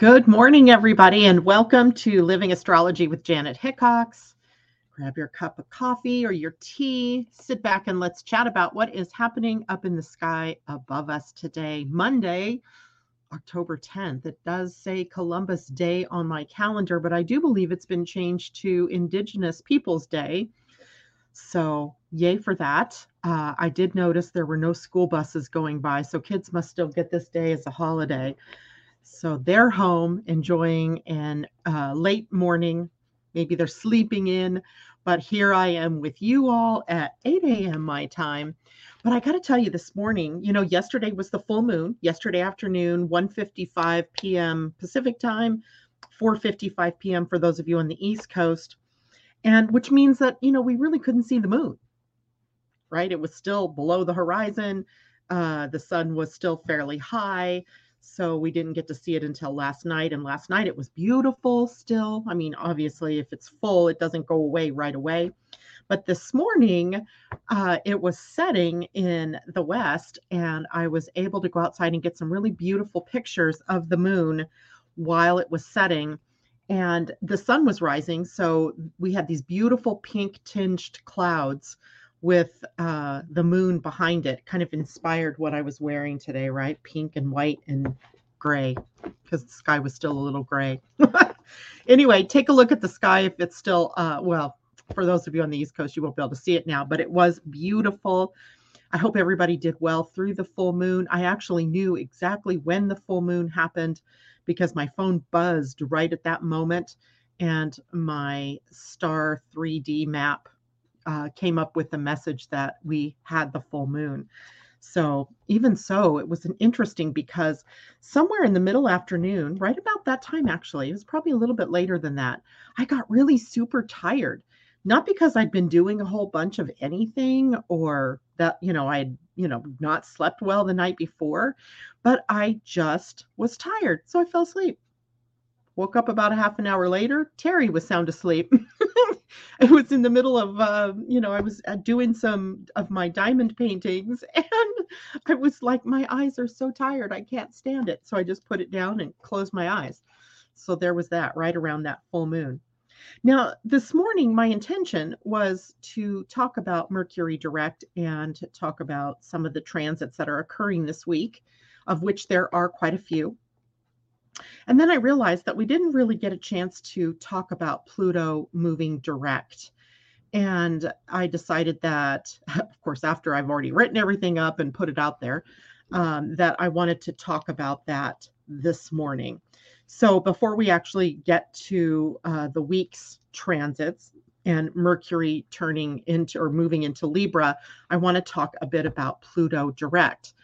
Good morning, everybody, and welcome to Living Astrology with Janet Hickox. Grab your cup of coffee or your tea, sit back, and let's chat about what is happening up in the sky above us today, Monday, October 10th. It does say Columbus Day on my calendar, but I do believe it's been changed to Indigenous Peoples Day. So, yay for that. Uh, I did notice there were no school buses going by, so kids must still get this day as a holiday. So they're home enjoying an uh, late morning. Maybe they're sleeping in, but here I am with you all at 8 a.m. my time. But I got to tell you, this morning, you know, yesterday was the full moon. Yesterday afternoon, 1:55 p.m. Pacific time, 4:55 p.m. for those of you on the East Coast, and which means that you know we really couldn't see the moon. Right? It was still below the horizon. Uh, the sun was still fairly high. So we didn't get to see it until last night. And last night it was beautiful still. I mean, obviously, if it's full, it doesn't go away right away. But this morning, uh, it was setting in the west, and I was able to go outside and get some really beautiful pictures of the moon while it was setting. And the sun was rising. So we had these beautiful pink tinged clouds with uh, the moon behind it, kind of inspired what I was wearing today, right? Pink and white and gray, because the sky was still a little gray. anyway, take a look at the sky if it's still, uh, well, for those of you on the East Coast, you won't be able to see it now, but it was beautiful. I hope everybody did well through the full moon. I actually knew exactly when the full moon happened because my phone buzzed right at that moment and my star 3D map uh, came up with the message that we had the full moon. So, even so, it was an interesting because somewhere in the middle afternoon, right about that time, actually, it was probably a little bit later than that, I got really super tired. Not because I'd been doing a whole bunch of anything or that, you know, I had, you know, not slept well the night before, but I just was tired. So I fell asleep. Woke up about a half an hour later. Terry was sound asleep. I was in the middle of, uh, you know, I was uh, doing some of my diamond paintings, and I was like, my eyes are so tired, I can't stand it. So I just put it down and closed my eyes. So there was that right around that full moon. Now, this morning, my intention was to talk about Mercury direct and talk about some of the transits that are occurring this week, of which there are quite a few. And then I realized that we didn't really get a chance to talk about Pluto moving direct. And I decided that, of course, after I've already written everything up and put it out there, um, that I wanted to talk about that this morning. So before we actually get to uh, the week's transits and Mercury turning into or moving into Libra, I want to talk a bit about Pluto direct.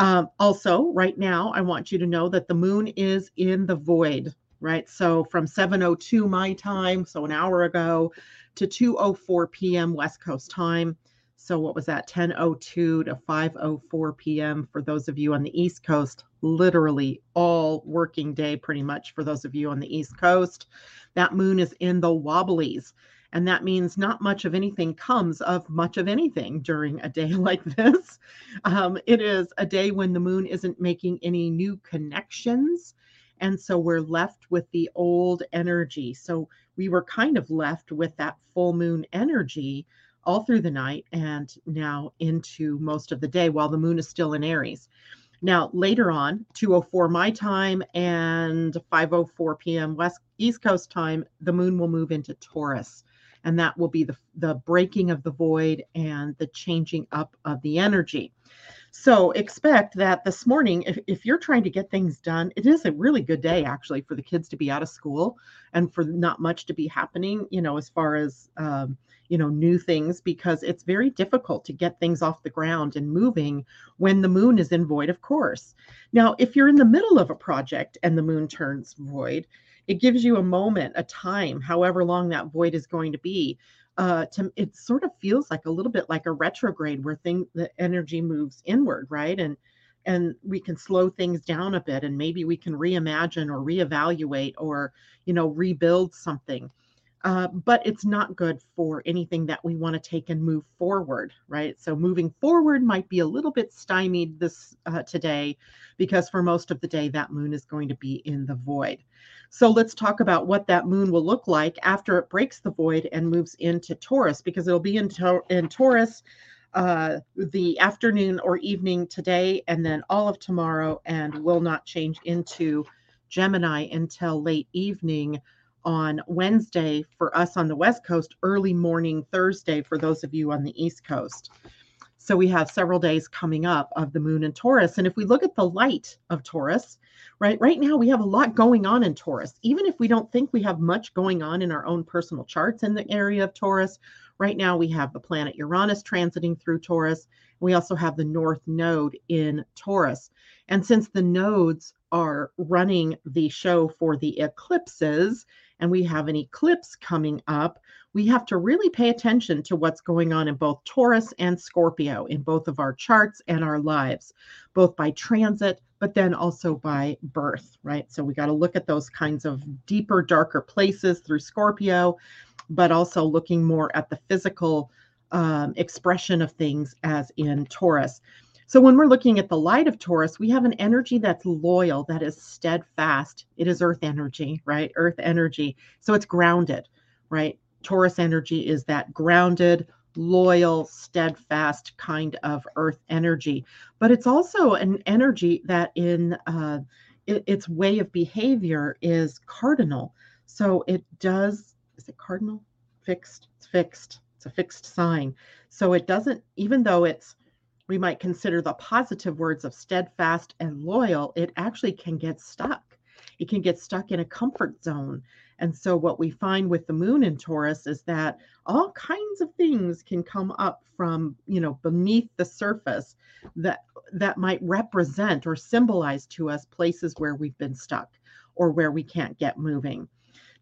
Um, also, right now, I want you to know that the moon is in the void, right? So from 7:02 my time, so an hour ago, to 2:04 p.m. West Coast time. So what was that? 10:02 to 5:04 p.m. for those of you on the East Coast. Literally all working day, pretty much for those of you on the East Coast. That moon is in the wobblies. And that means not much of anything comes of much of anything during a day like this. Um, it is a day when the moon isn't making any new connections. And so we're left with the old energy. So we were kind of left with that full moon energy all through the night and now into most of the day while the moon is still in Aries. Now, later on, 204 my time and 504 p.m. West East Coast time, the moon will move into Taurus and that will be the, the breaking of the void and the changing up of the energy. So expect that this morning, if, if you're trying to get things done, it is a really good day actually for the kids to be out of school and for not much to be happening, you know, as far as, um, you know, new things, because it's very difficult to get things off the ground and moving when the moon is in void, of course. Now, if you're in the middle of a project and the moon turns void, it gives you a moment, a time, however long that void is going to be. Uh, to it sort of feels like a little bit like a retrograde where thing the energy moves inward, right? And and we can slow things down a bit and maybe we can reimagine or reevaluate or you know rebuild something Uh, but it's not good for anything that we want to take and move forward, right? So moving forward might be a little bit stymied this uh, today because for most of the day that moon is going to be in the void. So let's talk about what that moon will look like after it breaks the void and moves into Taurus because it'll be in, in Taurus uh, the afternoon or evening today and then all of tomorrow and will not change into Gemini until late evening on Wednesday for us on the West Coast, early morning Thursday for those of you on the East Coast. So we have several days coming up of the moon in Taurus. And if we look at the light of Taurus, right, right now we have a lot going on in Taurus. Even if we don't think we have much going on in our own personal charts in the area of Taurus, right now we have the planet Uranus transiting through Taurus. We also have the North Node in Taurus. And since the nodes are running the show for the eclipses, and we have an eclipse coming up, we have to really pay attention to what's going on in both Taurus and Scorpio in both of our charts and our lives, both by transit, but then also by birth, right? So we got to look at those kinds of deeper, darker places through Scorpio, but also looking more at the physical um, expression of things as in Taurus. So when we're looking at the light of Taurus, we have an energy that's loyal, that is steadfast. It is earth energy, right? Earth energy. So it's grounded, right? Taurus energy is that grounded, loyal, steadfast kind of earth energy. But it's also an energy that in uh, it, its way of behavior is cardinal. So it does, is it cardinal? Fixed? It's fixed. It's a fixed sign. So it doesn't, even though it's we might consider the positive words of steadfast and loyal, it actually can get stuck. It can get stuck in a comfort zone. And so, what we find with the moon in Taurus is that all kinds of things can come up from, you know, beneath the surface that that might represent or symbolize to us places where we've been stuck or where we can't get moving.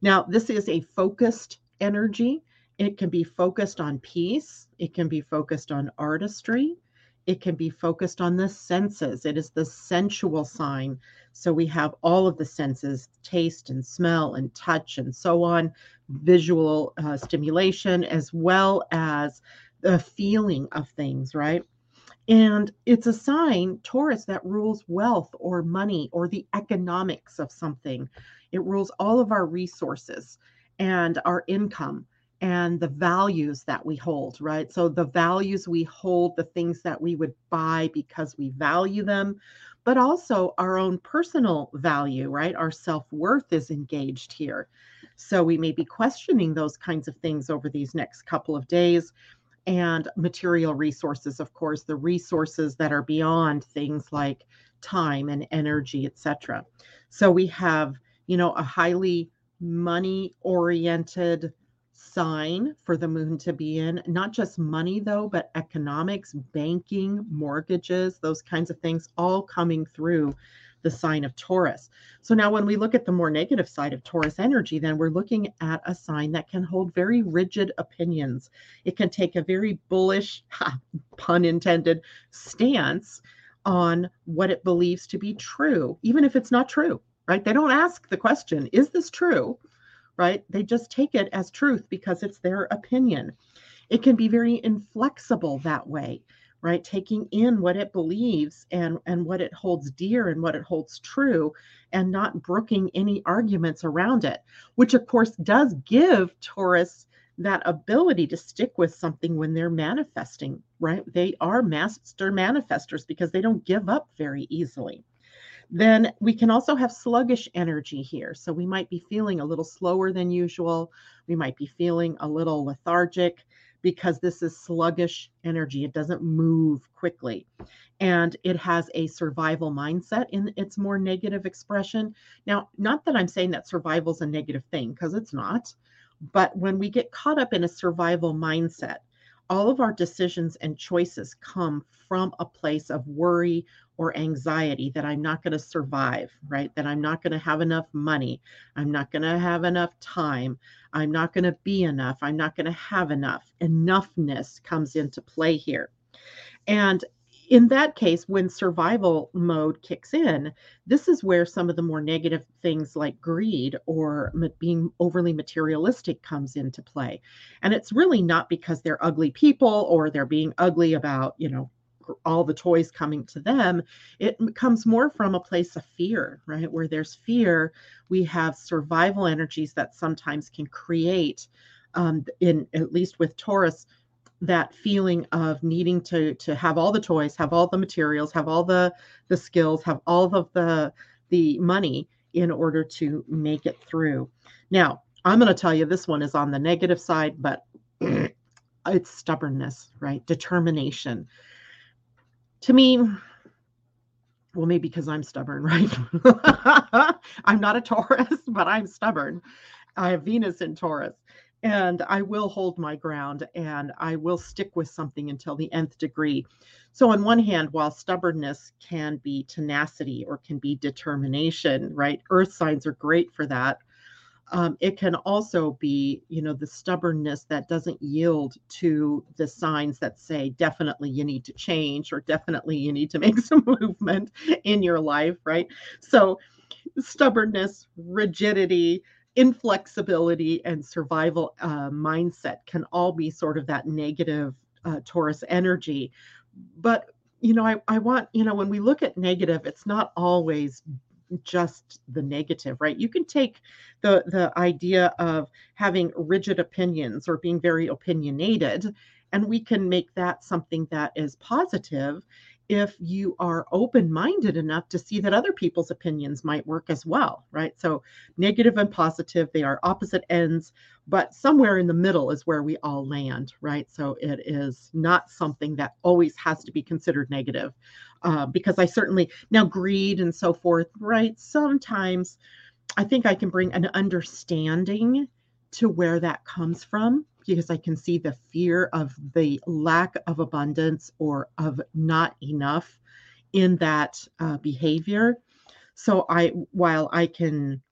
Now, this is a focused energy. It can be focused on peace, it can be focused on artistry, it can be focused on the senses. It is the sensual sign. So we have all of the senses taste and smell and touch and so on, visual uh, stimulation, as well as the feeling of things, right? And it's a sign, Taurus, that rules wealth or money or the economics of something. It rules all of our resources and our income and the values that we hold, right? So the values we hold, the things that we would buy because we value them, but also our own personal value, right? Our self worth is engaged here. So we may be questioning those kinds of things over these next couple of days. And material resources, of course, the resources that are beyond things like time and energy, etc. So we have, you know, a highly money oriented sign for the moon to be in. Not just money, though, but economics, banking, mortgages, those kinds of things, all coming through the sign of Taurus. So now, when we look at the more negative side of Taurus energy, then we're looking at a sign that can hold very rigid opinions. It can take a very bullish, ha, pun intended, stance on what it believes to be true, even if it's not true, right? They don't ask the question, is this true? Right? They just take it as truth because it's their opinion. It can be very inflexible that way, right? Taking in what it believes and, and what it holds dear and what it holds true and not brooking any arguments around it, which of course does give Taurus that ability to stick with something when they're manifesting, right? They are master manifestors because they don't give up very easily. Then we can also have sluggish energy here. So we might be feeling a little slower than usual. We might be feeling a little lethargic because this is sluggish energy. It doesn't move quickly. And it has a survival mindset in its more negative expression. Now, not that I'm saying that survival is a negative thing, because it's not. But when we get caught up in a survival mindset, all of our decisions and choices come from a place of worry or anxiety that I'm not going to survive, right? That I'm not going to have enough money. I'm not going to have enough time. I'm not going to be enough. I'm not going to have enough. Enoughness comes into play here. And in that case, when survival mode kicks in, this is where some of the more negative things like greed or being overly materialistic comes into play. And it's really not because they're ugly people or they're being ugly about, you know, all the toys coming to them. It comes more from a place of fear, right? Where there's fear, we have survival energies that sometimes can create, um, in at least with Taurus, that feeling of needing to to have all the toys have all the materials have all the the skills have all of the the money in order to make it through. Now i'm going to tell you this one is on the negative side but it's stubbornness right? Determination. To me well maybe because i'm stubborn right? I'm not a taurus but i'm stubborn. I have venus in taurus and I will hold my ground and I will stick with something until the nth degree. So, on one hand, while stubbornness can be tenacity or can be determination, right? Earth signs are great for that. Um, it can also be, you know, the stubbornness that doesn't yield to the signs that say definitely you need to change or definitely you need to make some movement in your life, right? So, stubbornness, rigidity, inflexibility and survival uh, mindset can all be sort of that negative uh, Taurus energy. But, you know, I, I want, you know, when we look at negative, it's not always just the negative right you can take the the idea of having rigid opinions or being very opinionated and we can make that something that is positive if you are open minded enough to see that other people's opinions might work as well, right? So, negative and positive, they are opposite ends, but somewhere in the middle is where we all land, right? So, it is not something that always has to be considered negative. Uh, because I certainly, now greed and so forth, right? Sometimes I think I can bring an understanding to where that comes from because I can see the fear of the lack of abundance or of not enough in that uh, behavior. So I, while I can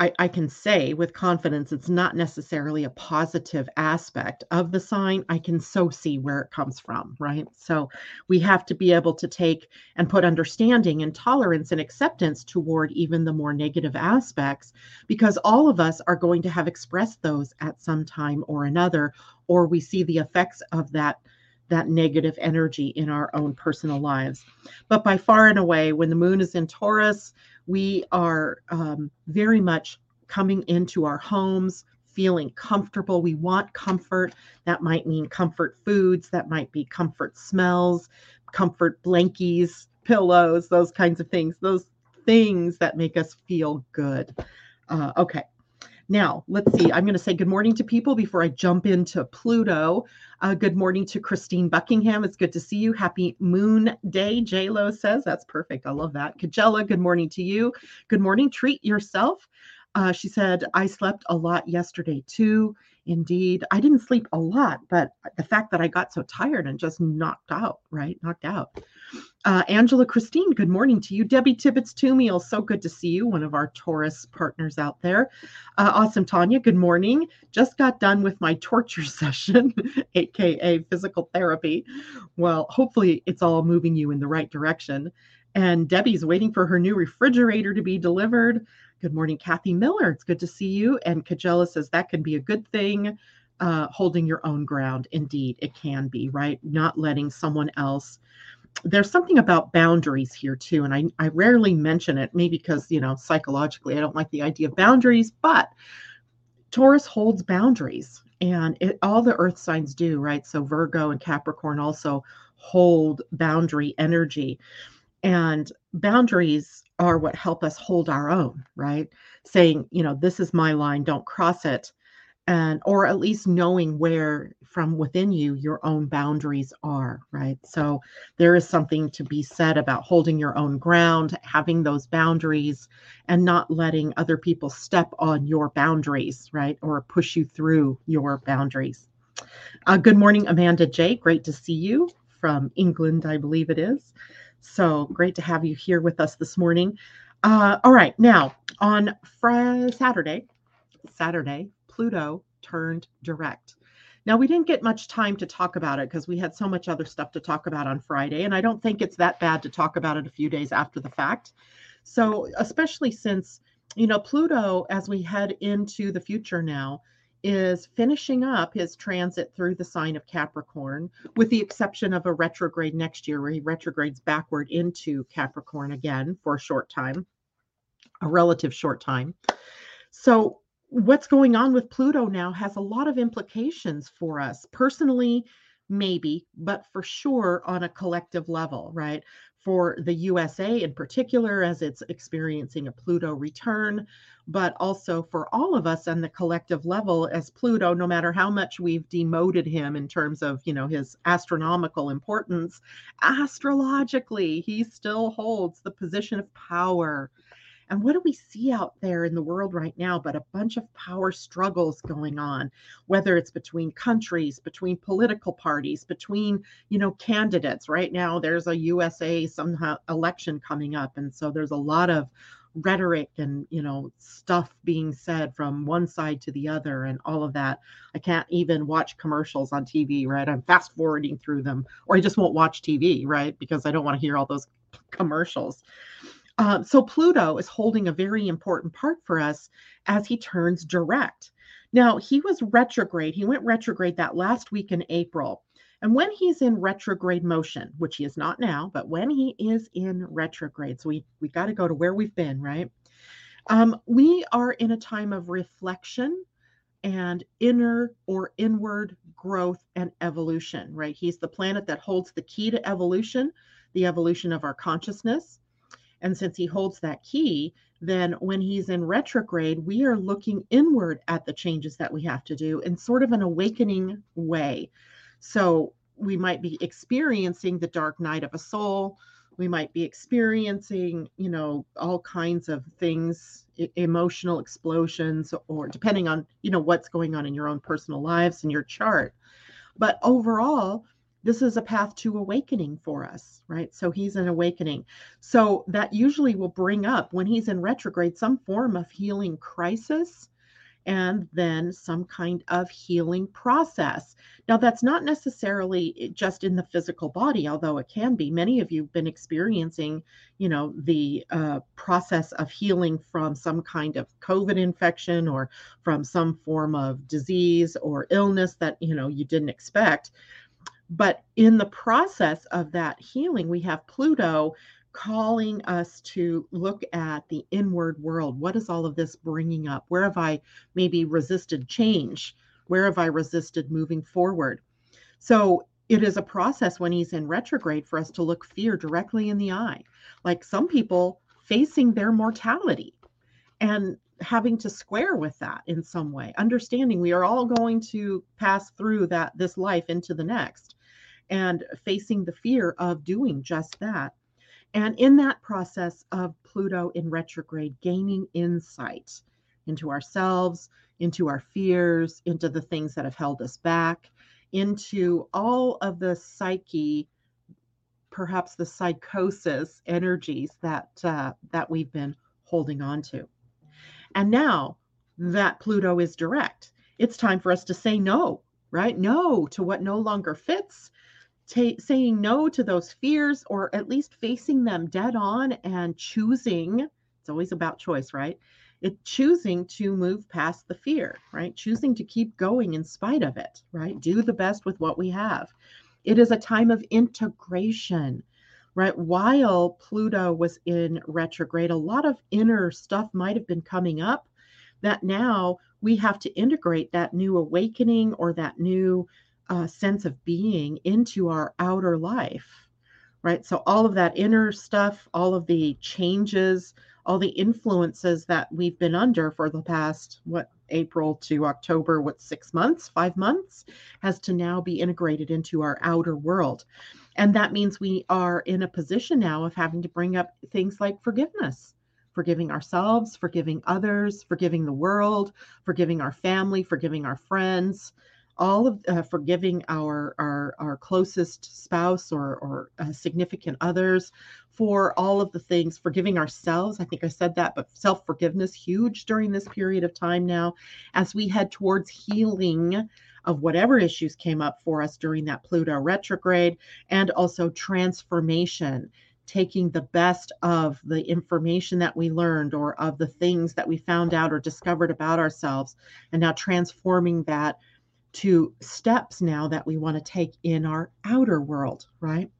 I, I, can say with confidence it's not necessarily a positive aspect of the sign. I can so see where it comes from, right? So we have to be able to take and put understanding and tolerance and acceptance toward even the more negative aspects, because all of us are going to have expressed those at some time or another, or we see the effects of that that negative energy in our own personal lives. But by far and away, when the moon is in Taurus, we are um, very much coming into our homes feeling comfortable. We want comfort. That might mean comfort foods, that might be comfort smells, comfort blankies, pillows, those kinds of things, those things that make us feel good. Uh, okay. Now, let's see. I'm going to say good morning to people before I jump into Pluto. Uh, good morning to Christine Buckingham. It's good to see you. Happy Moon Day, Lo says. That's perfect. I love that. Kajella, good morning to you. Good morning. Treat yourself. Uh, she said, I slept a lot yesterday too. Indeed, I didn't sleep a lot, but the fact that I got so tired and just knocked out, right? Knocked out. Uh, Angela Christine, good morning to you. Debbie Tibbetts Toomey, so good to see you, one of our Taurus partners out there. Uh, awesome, Tanya, good morning. Just got done with my torture session, aka physical therapy. Well, hopefully it's all moving you in the right direction. And Debbie's waiting for her new refrigerator to be delivered. Good morning, Kathy Miller. It's good to see you. And Kajela says that can be a good thing. Uh, holding your own ground. Indeed, it can be, right? Not letting someone else. There's something about boundaries here too. And I, I rarely mention it, maybe because, you know, psychologically, I don't like the idea of boundaries, but Taurus holds boundaries and it, all the earth signs do, right? So Virgo and Capricorn also hold boundary energy. And boundaries are what help us hold our own, right? Saying, you know, this is my line, don't cross it. And, or at least knowing where from within you your own boundaries are, right? So there is something to be said about holding your own ground, having those boundaries, and not letting other people step on your boundaries, right? Or push you through your boundaries. Uh, good morning, Amanda J. Great to see you from England, I believe it is. So great to have you here with us this morning. Uh, all right, now on Friday, Saturday, Saturday, Pluto turned direct. Now, we didn't get much time to talk about it because we had so much other stuff to talk about on Friday. And I don't think it's that bad to talk about it a few days after the fact. So, especially since, you know, Pluto, as we head into the future now, is finishing up his transit through the sign of Capricorn, with the exception of a retrograde next year where he retrogrades backward into Capricorn again for a short time, a relative short time. So, what's going on with Pluto now has a lot of implications for us personally, maybe, but for sure on a collective level, right? For the USA in particular, as it's experiencing a Pluto return, but also for all of us on the collective level as Pluto, no matter how much we've demoted him in terms of, you know, his astronomical importance, astrologically, he still holds the position of power and what do we see out there in the world right now but a bunch of power struggles going on, whether it's between countries, between political parties, between, you know, candidates. Right now there's a USA somehow election coming up and so there's a lot of rhetoric and you know stuff being said from one side to the other and all of that. I can't even watch commercials on tv right? I'm fast forwarding through them or i just won't watch tv right? Because i don't want to hear all those commercials uh, so Pluto is holding a very important part for us as he turns direct. Now, he was retrograde. He went retrograde that last week in April. And when he's in retrograde motion, which he is not now, but when he is in retrograde, so we, we got to go to where we've been, right? Um, we are in a time of reflection and inner or inward growth and evolution, right? He's the planet that holds the key to evolution, the evolution of our consciousness. And since he holds that key, then when he's in retrograde, we are looking inward at the changes that we have to do in sort of an awakening way. So we might be experiencing the dark night of a soul. We might be experiencing, you know, all kinds of things, emotional explosions, or depending on, you know, what's going on in your own personal lives and your chart. But overall, this is a path to awakening for us, right? So he's an awakening. So that usually will bring up when he's in retrograde some form of healing crisis and then some kind of healing process. Now, that's not necessarily just in the physical body, although it can be. Many of you have been experiencing, you know, the uh, process of healing from some kind of COVID infection or from some form of disease or illness that, you know, you didn't expect. But in the process of that healing, we have Pluto calling us to look at the inward world. What is all of this bringing up? Where have I maybe resisted change? Where have I resisted moving forward? So it is a process when he's in retrograde for us to look fear directly in the eye. Like some people facing their mortality and having to square with that in some way, understanding we are all going to pass through that this life into the next and facing the fear of doing just that. And in that process of Pluto in retrograde, gaining insight into ourselves, into our fears, into the things that have held us back, into all of the psyche, perhaps the psychosis energies that uh, that we've been holding on to. And now that Pluto is direct, it's time for us to say no, right? No to what no longer fits, saying no to those fears or at least facing them dead on and choosing it's always about choice right? It choosing to move past the fear right? Choosing to keep going in spite of it right? Do the best with what we have. It is a time of integration right? While pluto was in retrograde a lot of inner stuff might have been coming up that now we have to integrate that new awakening or that new uh, sense of being into our outer life, right? So, all of that inner stuff, all of the changes, all the influences that we've been under for the past, what, April to October, what, six months, five months, has to now be integrated into our outer world. And that means we are in a position now of having to bring up things like forgiveness forgiving ourselves, forgiving others, forgiving the world, forgiving our family, forgiving our friends, all of uh, forgiving our, our our closest spouse or or uh, significant others for all of the things forgiving ourselves. I think i said that but self forgiveness huge during this period of time now as we head towards healing of whatever issues came up for us during that Pluto retrograde, and also transformation, taking the best of the information that we learned or of the things that we found out or discovered about ourselves, and now transforming that to steps now that we want to take in our outer world, right?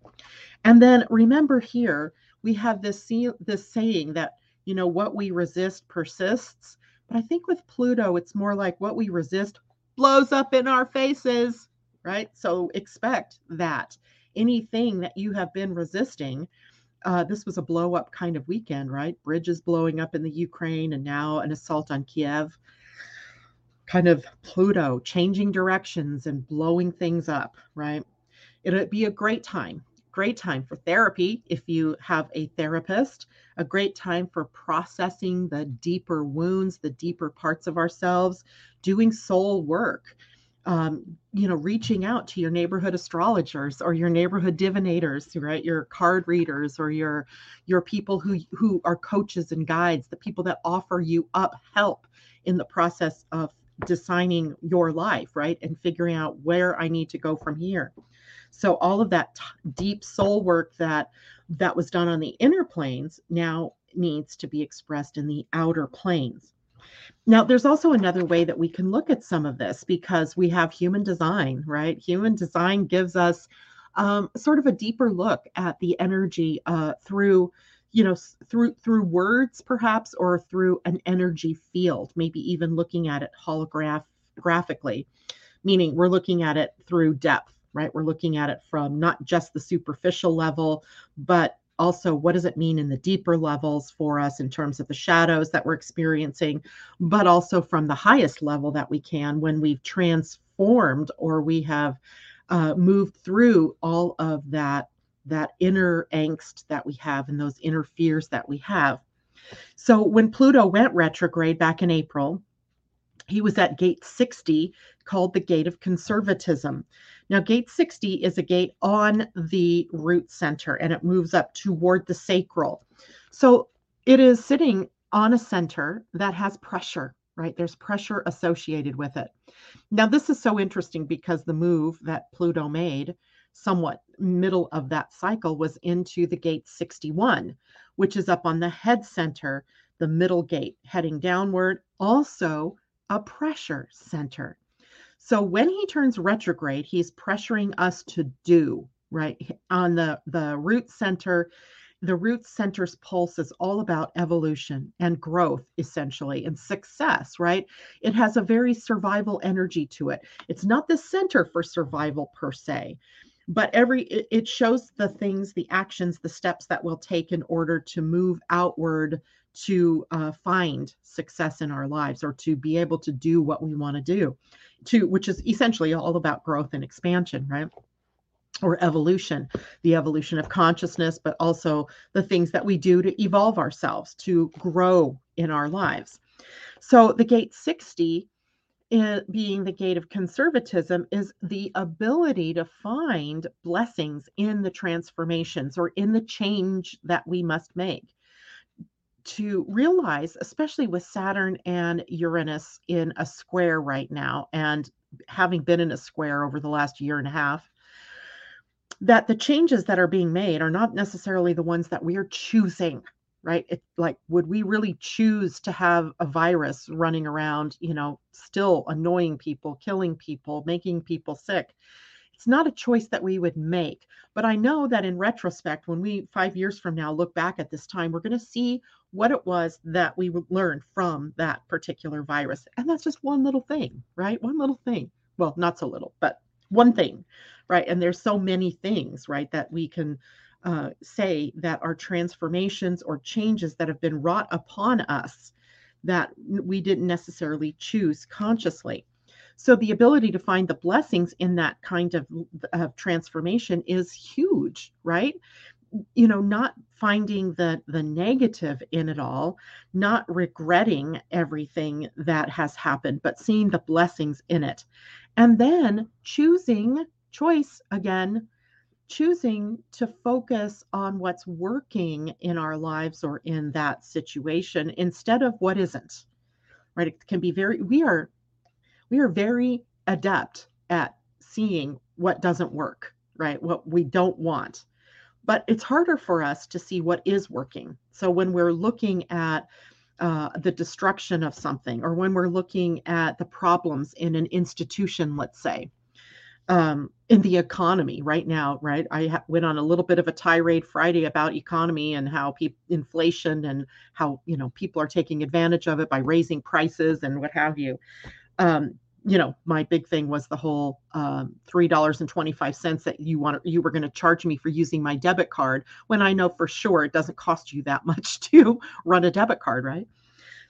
And then remember here, we have this, this saying that, you know, what we resist persists. But I think with Pluto, it's more like what we resist blows up in our faces, right? So expect that anything that you have been resisting, uh, this was a blow up kind of weekend, right? Bridges blowing up in the Ukraine and now an assault on Kiev. Kind of Pluto changing directions and blowing things up, right? It'll be a great time great time for therapy if you have a therapist, a great time for processing the deeper wounds, the deeper parts of ourselves, doing soul work. Um, you know, reaching out to your neighborhood astrologers or your neighborhood divinators, right? Your card readers or your your people who who are coaches and guides, the people that offer you up help in the process of designing your life, right? And figuring out where I need to go from here. So all of that t- deep soul work that that was done on the inner planes now needs to be expressed in the outer planes. Now, there's also another way that we can look at some of this because we have human design, right? Human design gives us um, sort of a deeper look at the energy uh, through, you know, through through words, perhaps, or through an energy field. Maybe even looking at it holographically meaning we're looking at it through depth right? We're looking at it from not just the superficial level, but also what does it mean in the deeper levels for us in terms of the shadows that we're experiencing, but also from the highest level that we can when we've transformed or we have uh, moved through all of that that inner angst that we have and those inner fears that we have. So when Pluto went retrograde back in April, he was at gate 60 called the gate of conservatism. Now, gate 60 is a gate on the root center and it moves up toward the sacral. So it is sitting on a center that has pressure, right? There's pressure associated with it. Now, this is so interesting because the move that Pluto made, somewhat middle of that cycle, was into the gate 61, which is up on the head center, the middle gate heading downward, also a pressure center. So when he turns retrograde, he's pressuring us to do, right? On the the root center, the root center's pulse is all about evolution and growth essentially and success, right? It has a very survival energy to it. It's not the center for survival per se, but every it, it shows the things, the actions, the steps that we'll take in order to move outward to uh, find success in our lives or to be able to do what we want to do to which is essentially all about growth and expansion right? Or evolution the evolution of consciousness but also the things that we do to evolve ourselves to grow in our lives. So the gate 60 being the gate of conservatism is the ability to find blessings in the transformations or in the change that we must make. To realize, especially with Saturn and Uranus in a square right now, and having been in a square over the last year and a half, that the changes that are being made are not necessarily the ones that we are choosing, right? It's like, would we really choose to have a virus running around, you know, still annoying people, killing people, making people sick? It's not a choice that we would make. But I know that in retrospect, when we five years from now look back at this time, we're going to see what it was that we learned from that particular virus. And that's just one little thing, right? One little thing. Well, not so little, but one thing, right? And there's so many things, right, that we can uh, say that are transformations or changes that have been wrought upon us that we didn't necessarily choose consciously. So the ability to find the blessings in that kind of, of transformation is huge, right? You know, not finding the the negative in it all, not regretting everything that has happened, but seeing the blessings in it. And then choosing choice again choosing to focus on what's working in our lives or in that situation instead of what isn't right it can be very we are we are very adept at seeing what doesn't work, right? What we don't want. But it's harder for us to see what is working. So when we're looking at uh, the destruction of something, or when we're looking at the problems in an institution, let's say, um, in the economy right now, right? I ha- went on a little bit of a tirade Friday about economy and how pe- inflation and how you know people are taking advantage of it by raising prices and what have you. Um, you know, my big thing was the whole um, three dollars and twenty five cents that you want you were going to charge me for using my debit card when I know for sure it doesn't cost you that much to run a debit card, right?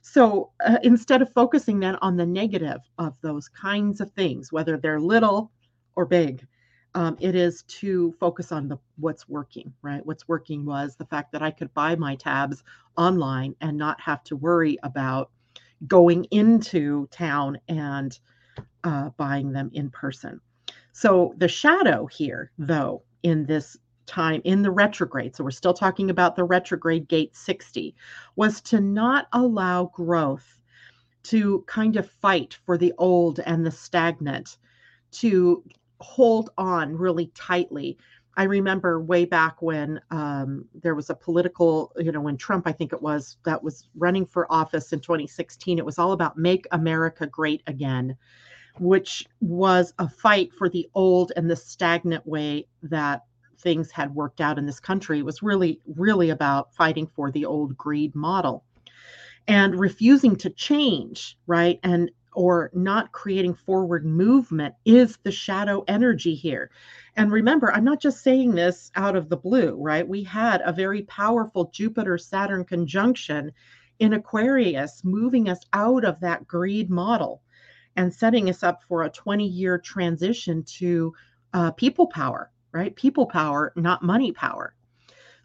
So uh, instead of focusing then on the negative of those kinds of things, whether they're little or big. Um, it is to focus on the what's working, right? What's working was the fact that I could buy my tabs online and not have to worry about going into town and uh, buying them in person. So the shadow here, though, in this time in the retrograde, so we're still talking about the retrograde gate 60, was to not allow growth to kind of fight for the old and the stagnant, to hold on really tightly. I remember way back when um, there was a political, you know, when Trump, I think it was, that was running for office in 2016. It was all about make America great again, which was a fight for the old and the stagnant way that things had worked out in this country. It was really, really about fighting for the old greed model and refusing to change, right? And or not creating forward movement is the shadow energy here. And remember, I'm not just saying this out of the blue, right? We had a very powerful Jupiter Saturn conjunction in Aquarius, moving us out of that greed model and setting us up for a 20 year transition to uh, people power, right? People power, not money power.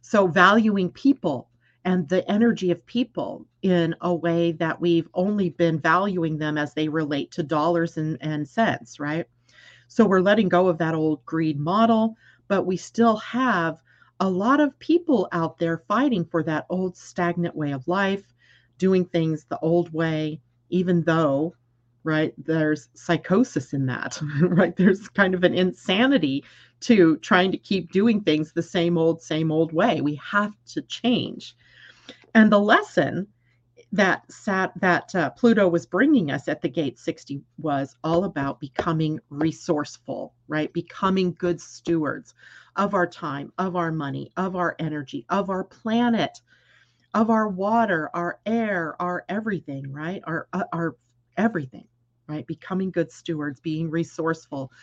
So, valuing people and the energy of people in a way that we've only been valuing them as they relate to dollars and, and cents, right? So we're letting go of that old greed model, but we still have a lot of people out there fighting for that old stagnant way of life, doing things the old way, even though, right, there's psychosis in that, right? There's kind of an insanity to trying to keep doing things the same old, same old way. We have to change. And the lesson that sat that uh, Pluto was bringing us at the gate 60 was all about becoming resourceful, right? Becoming good stewards of our time, of our money, of our energy, of our planet, of our water, our air, our everything, right? Our uh, our everything, right? Becoming good stewards, being resourceful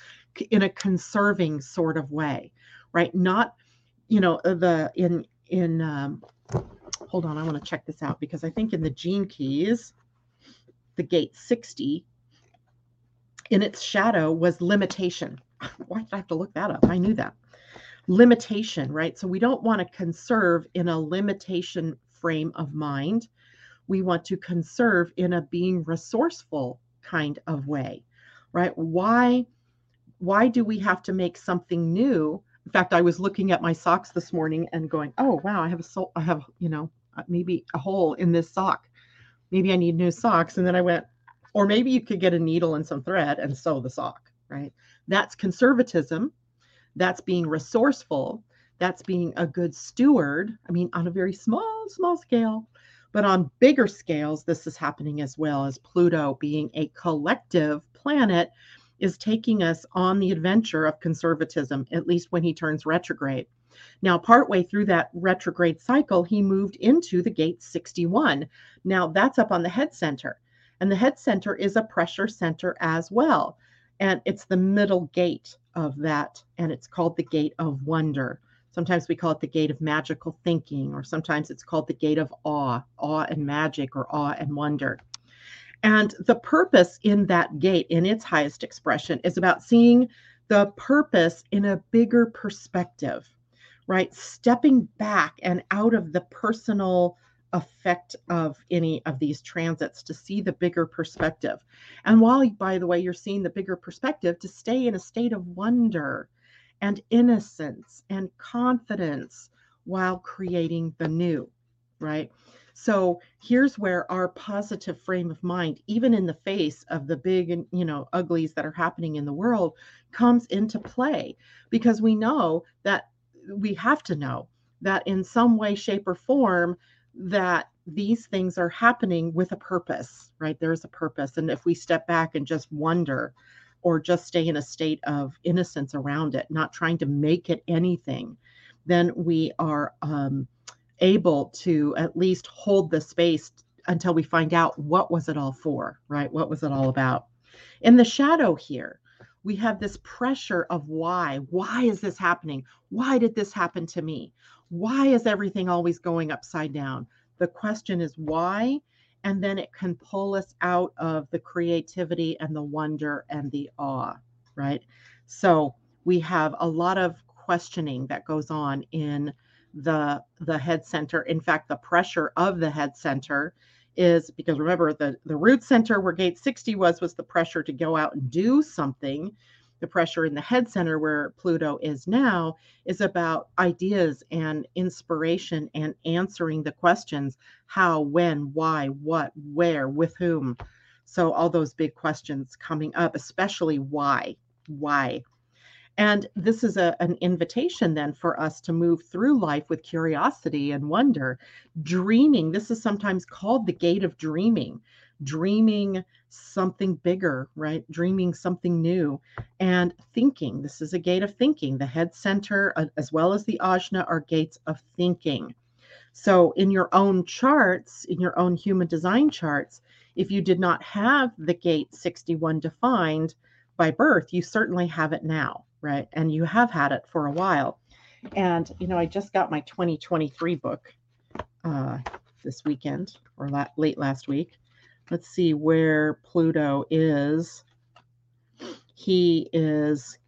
in a conserving sort of way, right? Not, you know, the in in um, hold on, I want to check this out because I think in the gene keys, the gate 60 in its shadow was limitation. Why did I have to look that up? I knew that. Limitation, right? So we don't want to conserve in a limitation frame of mind. We want to conserve in a being resourceful kind of way, right? Why why do we have to make something new in fact, I was looking at my socks this morning and going, "Oh wow, I have a so I have you know uh, maybe a hole in this sock. Maybe I need new socks." And then I went, or maybe you could get a needle and some thread and sew the sock. Right? That's conservatism. That's being resourceful. That's being a good steward. I mean, on a very small, small scale. But on bigger scales, this is happening as well as Pluto being a collective planet is taking us on the adventure of conservatism, at least when he turns retrograde. Now, partway through that retrograde cycle, he moved into the gate 61. Now, that's up on the head center, and the head center is a pressure center as well. And it's the middle gate of that, and it's called the gate of wonder. Sometimes we call it the gate of magical thinking, or sometimes it's called the gate of awe, awe and magic, or awe and wonder. And the purpose in that gate, in its highest expression, is about seeing the purpose in a bigger perspective, right? Stepping back and out of the personal effect of any of these transits to see the bigger perspective. And while, by the way, you're seeing the bigger perspective, to stay in a state of wonder and innocence and confidence while creating the new, right? So here's where our positive frame of mind, even in the face of the big and you know uglies that are happening in the world, comes into play because we know that we have to know that in some way, shape, or form that these things are happening with a purpose, right? There's a purpose. And if we step back and just wonder or just stay in a state of innocence around it, not trying to make it anything, then we are um, able to at least hold the space until we find out what was it all for, right? What was it all about? In the shadow here, we have this pressure of why. Why is this happening? Why did this happen to me? Why is everything always going upside down? The question is why, and then it can pull us out of the creativity and the wonder and the awe, right? So we have a lot of questioning that goes on in the the head center. In fact, the pressure of the head center is because remember the the root center where gate 60 was was the pressure to go out and do something the pressure in the head center where pluto is now is about ideas and inspiration and answering the questions how when why what where with whom so all those big questions coming up especially why why and this is a, an invitation then for us to move through life with curiosity and wonder. Dreaming, this is sometimes called the gate of dreaming, dreaming something bigger, right? Dreaming something new and thinking. This is a gate of thinking. The head center, uh, as well as the ajna, are gates of thinking. So, in your own charts, in your own human design charts, if you did not have the gate 61 defined by birth, you certainly have it now right? And you have had it for a while. And, you know, I just got my 2023 book uh, this weekend or la- late last week. Let's see where Pluto is. He is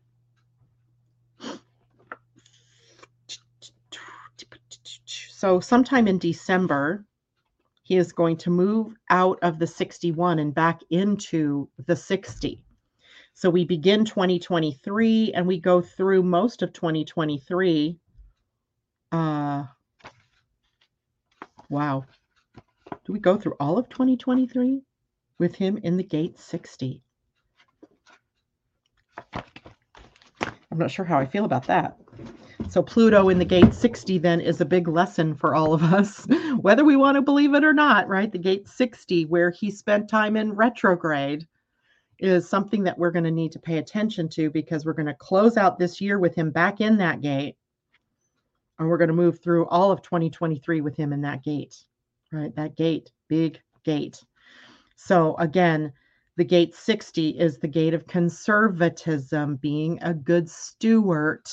so sometime in December, he is going to move out of the 61 and back into the 60. So we begin 2023 and we go through most of 2023. Uh, wow. Do we go through all of 2023 with him in the gate 60? I'm not sure how I feel about that. So Pluto in the gate 60 then is a big lesson for all of us, whether we want to believe it or not, right? The gate 60, where he spent time in retrograde is something that we're going to need to pay attention to because we're going to close out this year with him back in that gate. And we're going to move through all of 2023 with him in that gate, right? That gate, big gate. So again, the gate 60 is the gate of conservatism, being a good steward,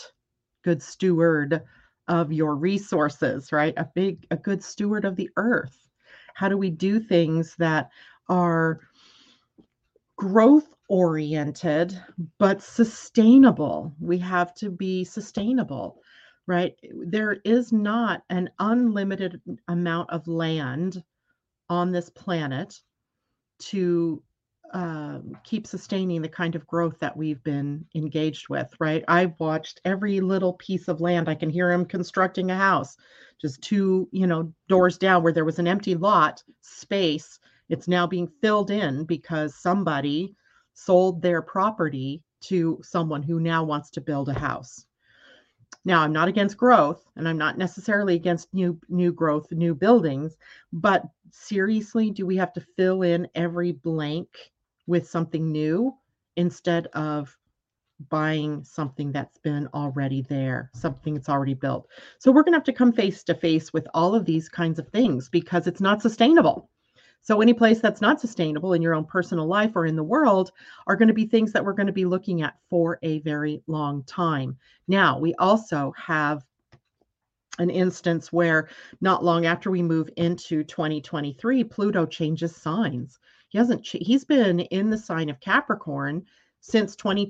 good steward of your resources, right? A big, a good steward of the earth. How do we do things that are growth oriented but sustainable we have to be sustainable right there is not an unlimited amount of land on this planet to uh, keep sustaining the kind of growth that we've been engaged with, right? I've watched every little piece of land. I can hear him constructing a house just two, you know, doors down where there was an empty lot space it's now being filled in because somebody sold their property to someone who now wants to build a house. Now, I'm not against growth and I'm not necessarily against new new growth, new buildings, but seriously, do we have to fill in every blank with something new instead of buying something that's been already there, something that's already built? So we're going to have to come face to face with all of these kinds of things because it's not sustainable. So, any place that's not sustainable in your own personal life or in the world are going to be things that we're going to be looking at for a very long time. Now, we also have an instance where not long after we move into 2023, Pluto changes signs. He hasn't, he's been in the sign of Capricorn since 20,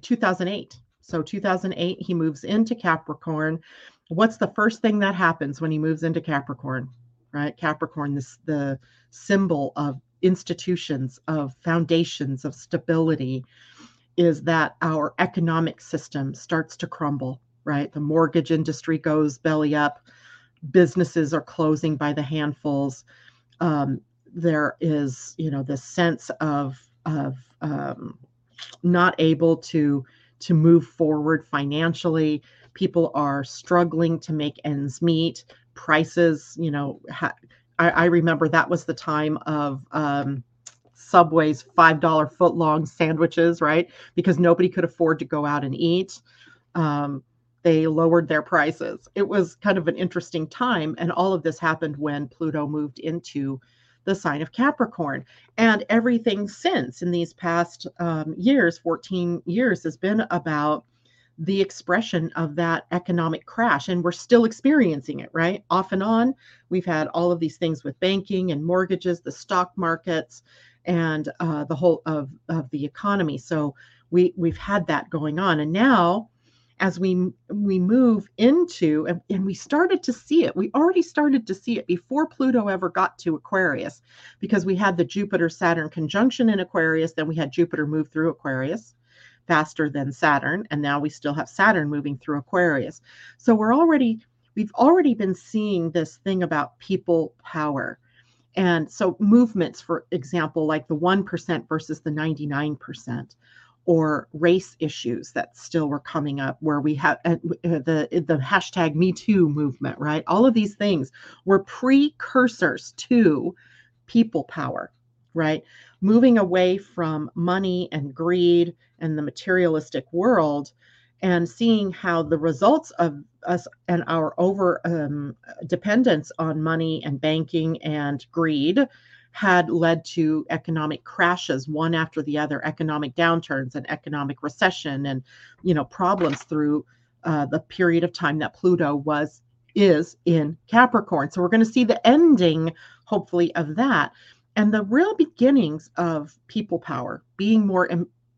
2008. So, 2008, he moves into Capricorn. What's the first thing that happens when he moves into Capricorn? Right? Capricorn, this the symbol of institutions, of foundations, of stability, is that our economic system starts to crumble, right? The mortgage industry goes belly up. businesses are closing by the handfuls. Um, there is, you know, this sense of of um, not able to to move forward financially. People are struggling to make ends meet. Prices, you know, ha- I, I, remember that was the time of um, Subway's five dollar foot long sandwiches, right? Because nobody could afford to go out and eat. Um, they lowered their prices. It was kind of an interesting time, and all of this happened when Pluto moved into the sign of Capricorn. And everything since in these past um, years, 14 years, has been about the expression of that economic crash. And we're still experiencing it, right? Off and on. We've had all of these things with banking and mortgages, the stock markets, and uh, the whole of, of the economy. So we, we've had that going on. And now, as we we move into and, and, we started to see it we already started to see it before pluto ever got to aquarius because we had the jupiter saturn conjunction in aquarius then we had jupiter move through aquarius faster than saturn and now we still have saturn moving through aquarius. So we're already we've already been seeing this thing about people power. And so movements for example like the 1% versus the 99% or race issues that still were coming up where we have uh, the the hashtag me too movement right? All of these things were precursors to people power right? Moving away from money and greed and the materialistic world and seeing how the results of us and our over um, dependence on money and banking and greed had led to economic crashes one after the other economic downturns and economic recession and you know problems through uh, the period of time that pluto was is in capricorn. So we're going to see the ending hopefully of that. And the real beginnings of people power being more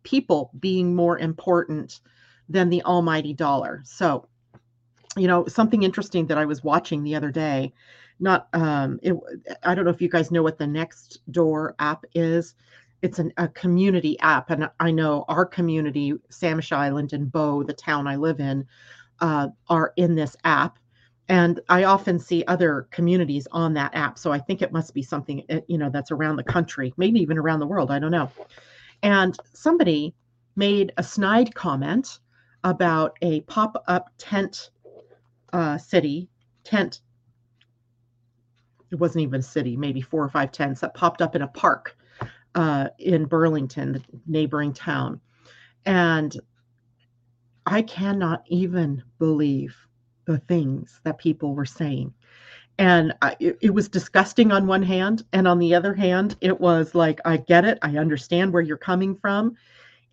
people being more important than the almighty dollar. So you know something interesting that i was watching the other day not um it, i don't know if you guys know what the next door app is. It's an, a community app and i know our community samish island and bow the town i live in uh, are in this app. And i often see other communities on that app so i think it must be something eh, you know that's around the country maybe even around the world i don't know and somebody made a snide comment about a pop-up tent uh, city tent it wasn't even a city, maybe four or five tents that popped up in a park uh, in Burlington, the neighboring town. And I cannot even believe the things that people were saying. And I, it, it was disgusting on one hand. And on the other hand, it was like, I get it. I understand where you're coming from.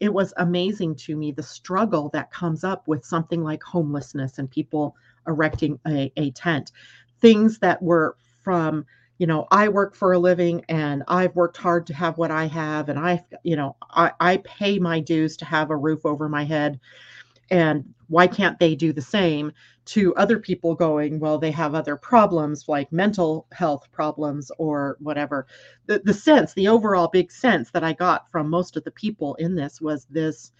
It was amazing to me the struggle that comes up with something like homelessness and people erecting a, a tent. Things that were from you know i work for a living and i've worked hard to have what i have and i you know i, I pay my dues to have a roof over my head and why can't they do the same to other people going well they have other problems like mental health problems or whatever the, the sense the overall big sense that i got from most of the people in this was this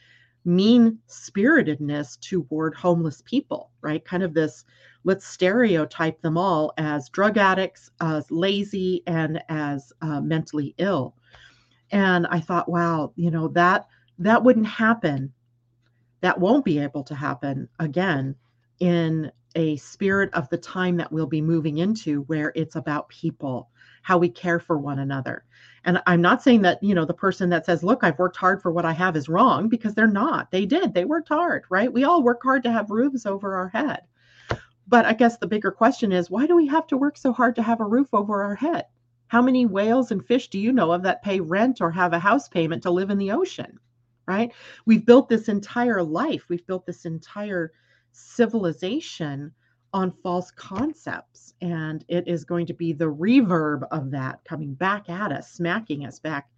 mean spiritedness toward homeless people right kind of this let's stereotype them all as drug addicts, as lazy, and as uh, mentally ill. And I thought, wow, you know that that wouldn't happen. That won't be able to happen again in a spirit of the time that we'll be moving into, where it's about people, how we care for one another. And I'm not saying that, you know, the person that says, look, I've worked hard for what I have is wrong because they're not. They did. They worked hard, right? We all work hard to have roofs over our head. But I guess the bigger question is why do we have to work so hard to have a roof over our head? How many whales and fish do you know of that pay rent or have a house payment to live in the ocean? Right? We've built this entire life, we've built this entire civilization on false concepts. And it is going to be the reverb of that coming back at us, smacking us back.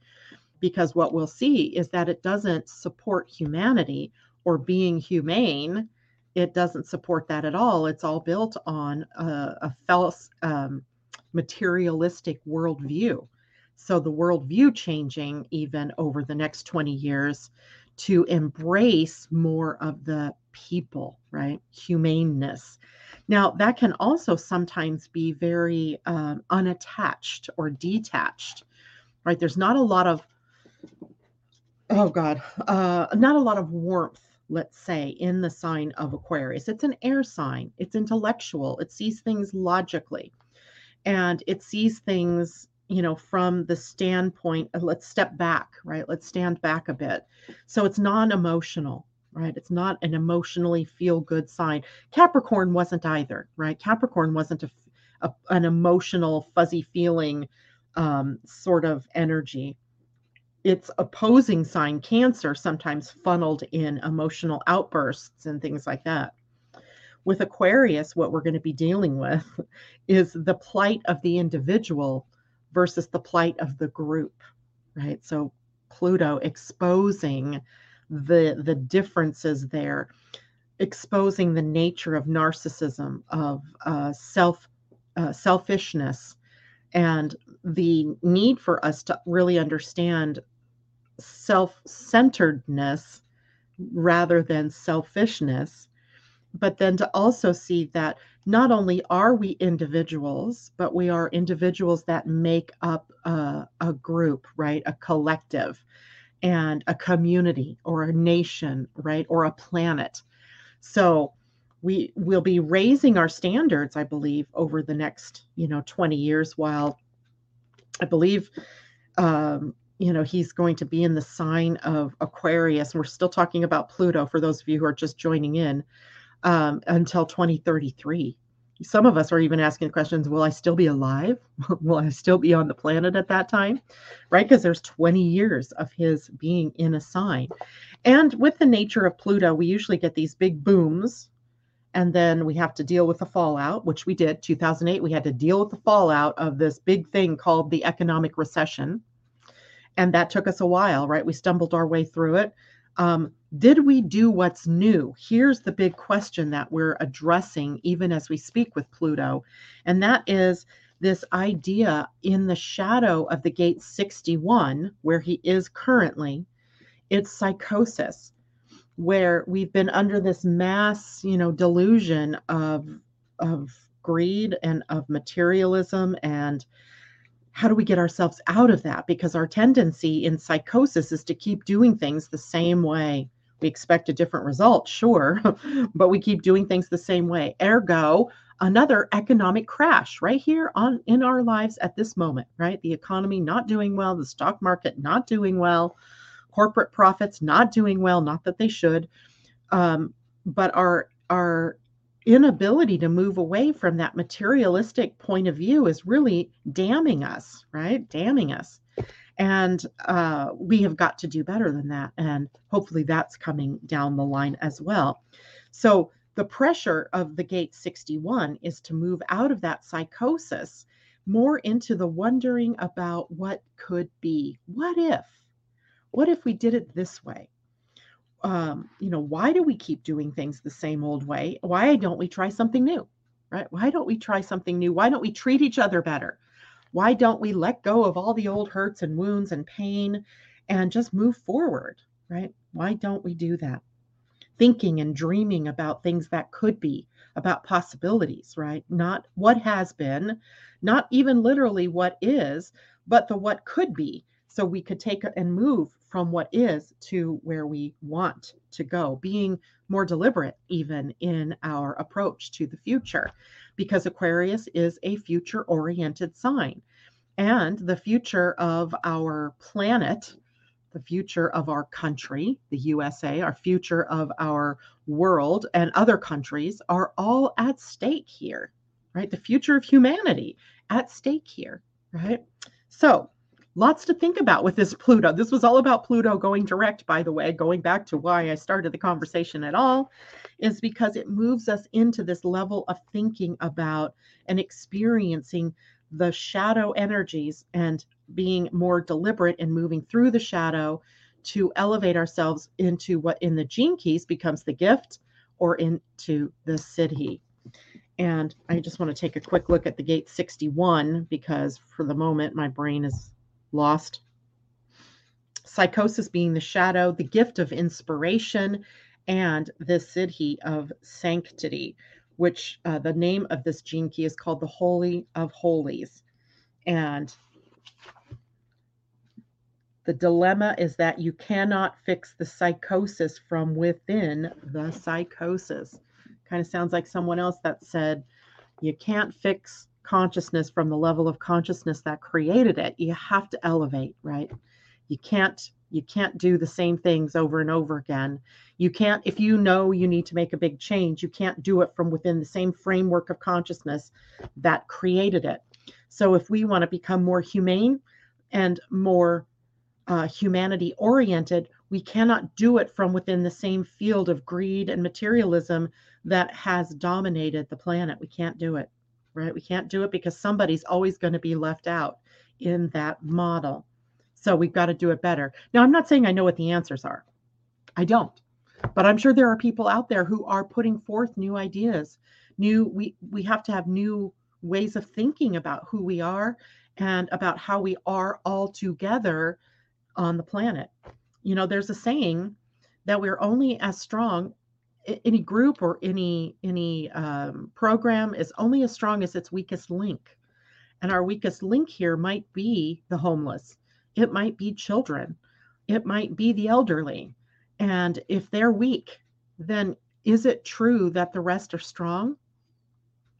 Because what we'll see is that it doesn't support humanity or being humane it doesn't support that at all. It's all built on a, a false um, materialistic worldview. So the worldview changing even over the next 20 years to embrace more of the people, right? Humaneness. Now, that can also sometimes be very um, unattached or detached, right? There's not a lot of, oh God, uh, not a lot of warmth, let's say, in the sign of Aquarius. It's an air sign, it's intellectual, it sees things logically, and it sees things you know from the standpoint of let's step back right let's stand back a bit so it's non-emotional right? It's not an emotionally feel good sign. Capricorn wasn't either, right? Capricorn wasn't a, a an emotional, fuzzy feeling um, sort of energy. Its opposing sign, Cancer, sometimes funneled in emotional outbursts and things like that. With Aquarius, what we're going to be dealing with is the plight of the individual versus the plight of the group, right? So Pluto exposing the the differences there exposing the nature of narcissism of uh, self uh, selfishness and the need for us to really understand self-centeredness rather than selfishness but then to also see that not only are we individuals but we are individuals that make up a, a group right a collective and a community or a nation, right? Or a planet. So we will be raising our standards, I believe, over the next, you know, 20 years while I believe um, you know, he's going to be in the sign of Aquarius. We're still talking about Pluto for those of you who are just joining in um, until 2033 some of us are even asking questions will i still be alive? Will i still be on the planet at that time? Right? Because there's 20 years of his being in a sign. And with the nature of pluto we usually get these big booms and then we have to deal with the fallout which we did. 2008 we had to deal with the fallout of this big thing called the economic recession. And that took us a while right? We stumbled our way through it. Um, did we do what's new? Here's the big question that we're addressing even as we speak with Pluto, and that is this idea in the shadow of the gate 61, where he is currently, it's psychosis, where we've been under this mass, you know, delusion of of greed and of materialism and how do we get ourselves out of that? Because our tendency in psychosis is to keep doing things the same way. We expect a different result, sure, but we keep doing things the same way. Ergo, another economic crash right here on in our lives at this moment, right? The economy not doing well, the stock market not doing well, corporate profits not doing well, not that they should. Um, but our our inability to move away from that materialistic point of view is really damning us, right? Damning us. And uh, we have got to do better than that. And hopefully that's coming down the line as well. So the pressure of the gate 61 is to move out of that psychosis more into the wondering about what could be. What if? What if we did it this way? um, you know, why do we keep doing things the same old way? Why don't we try something new? Right? Why don't we try something new? Why don't we treat each other better? Why don't we let go of all the old hurts and wounds and pain and just move forward? Right? Why don't we do that? Thinking and dreaming about things that could be, about possibilities, right? Not what has been, not even literally what is, but the what could be. So we could take and move from what is to where we want to go, being more deliberate even in our approach to the future, because Aquarius is a future oriented sign. And the future of our planet, the future of our country, the USA, our future of our world, and other countries are all at stake here, right? The future of humanity at stake here, right? So, lots to think about with this Pluto. This was all about Pluto going direct, by the way, going back to why I started the conversation at all, is because it moves us into this level of thinking about and experiencing the shadow energies and being more deliberate in moving through the shadow to elevate ourselves into what in the gene keys becomes the gift or into the siddhi. And I just want to take a quick look at the gate 61 because for the moment my brain is lost. Psychosis being the shadow, the gift of inspiration, and the siddhi of sanctity, which uh, the name of this gene key is called the Holy of Holies. And the dilemma is that you cannot fix the psychosis from within the psychosis. Kind of sounds like someone else that said, you can't fix consciousness from the level of consciousness that created it. You have to elevate, right? You can't you can't do the same things over and over again. You can't if you know you need to make a big change, you can't do it from within the same framework of consciousness that created it. So if we want to become more humane and more uh, humanity oriented, we cannot do it from within the same field of greed and materialism that has dominated the planet. We can't do it, right? We can't do it because somebody's always going to be left out in that model. So we've got to do it better. Now, I'm not saying I know what the answers are. I don't. But I'm sure there are people out there who are putting forth new ideas. New we we have to have new ways of thinking about who we are and about how we are all together on the planet. You know, there's a saying that we're only as strong any group or any any um, program is only as strong as its weakest link. And our weakest link here might be the homeless. It might be children. It might be the elderly. And if they're weak then is it true that the rest are strong?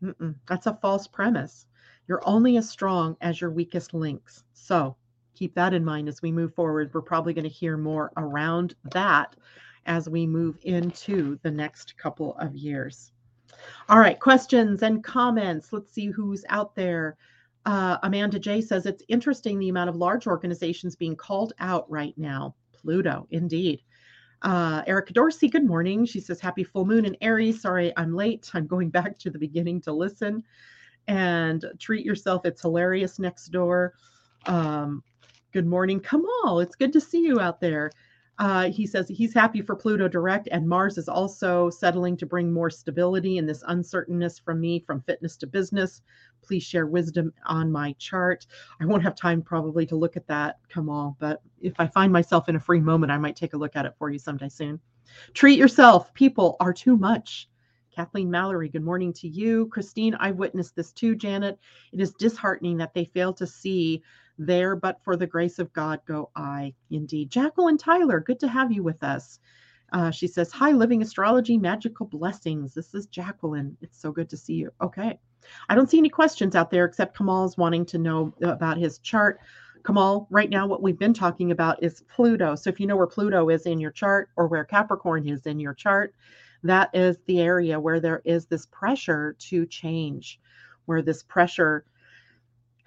Mm-mm, that's a false premise. You're only as strong as your weakest links. So keep that in mind as we move forward. We're probably going to hear more around that as we move into the next couple of years. All right, questions and comments. Let's see who's out there. Uh, Amanda J says it's interesting the amount of large organizations being called out right now. Pluto, indeed. Uh, Erica Dorsey, good morning. She says, Happy full moon in Aries. Sorry, I'm late. I'm going back to the beginning to listen and treat yourself. It's hilarious next door. Um, Good morning, Kamal. It's good to see you out there. Uh, he says he's happy for Pluto direct, and Mars is also settling to bring more stability in this uncertainness from me from fitness to business. Please share wisdom on my chart. I won't have time probably to look at that, Kamal, but if I find myself in a free moment, I might take a look at it for you someday soon. Treat yourself. People are too much. Kathleen Mallory, good morning to you. Christine, I've witnessed this too, Janet. It is disheartening that they fail to see there, but for the grace of God go I. Indeed. Jacqueline Tyler, good to have you with us. Uh, she says, Hi, Living Astrology, magical blessings. This is Jacqueline. It's so good to see you. Okay. I don't see any questions out there except Kamal's wanting to know about his chart. Kamal, right now, what we've been talking about is Pluto. So if you know where Pluto is in your chart or where Capricorn is in your chart, that is the area where there is this pressure to change, where this pressure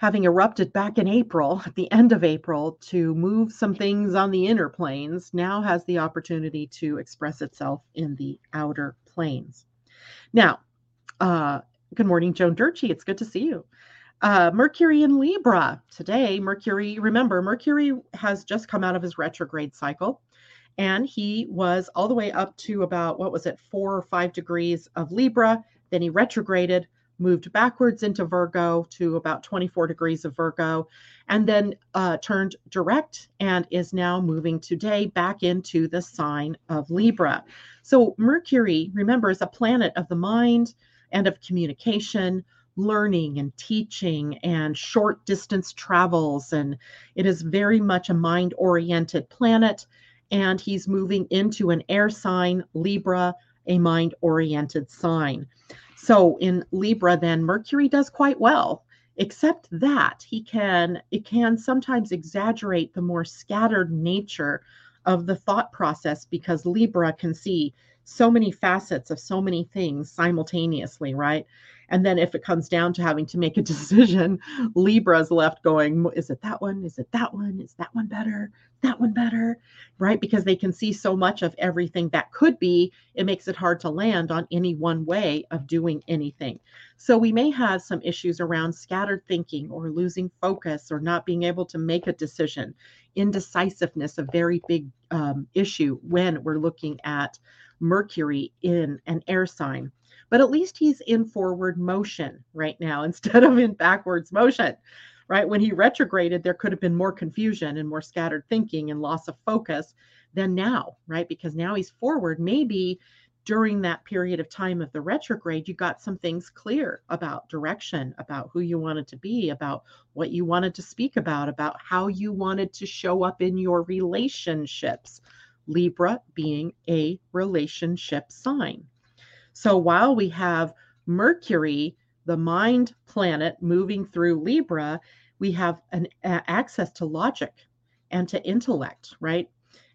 having erupted back in April, at the end of April, to move some things on the inner planes, now has the opportunity to express itself in the outer planes. Now, uh, good morning, Joan Durkee. It's good to see you. Uh, Mercury in Libra. Today, Mercury, remember, Mercury has just come out of his retrograde cycle and he was all the way up to about, what was it, four or five degrees of Libra. Then he retrograded moved backwards into Virgo to about 24 degrees of Virgo, and then uh, turned direct and is now moving today back into the sign of Libra. So, Mercury, remember, is a planet of the mind and of communication. Learning and teaching and short distance travels. And it is very much a mind oriented planet. And he's moving into an air sign, Libra, a mind oriented sign. So in Libra, then Mercury does quite well, except that he can, it can sometimes exaggerate the more scattered nature of the thought process because Libra can see so many facets of so many things simultaneously, right? And then if it comes down to having to make a decision, Libra's left going, is it that one? Is it that one? Is that one better? That one better? Right? Because they can see so much of everything that could be, it makes it hard to land on any one way of doing anything. So we may have some issues around scattered thinking or losing focus or not being able to make a decision. Indecisiveness, a very big um, issue when we're looking at Mercury in an air sign but at least he's in forward motion right now instead of in backwards motion right when he retrograded there could have been more confusion and more scattered thinking and loss of focus than now right because now he's forward maybe during that period of time of the retrograde, you got some things clear about direction, about who you wanted to be, about what you wanted to speak about, about how you wanted to show up in your relationships. Libra being a relationship sign. So while we have Mercury, the mind planet, moving through Libra, we have an access to logic and to intellect, right?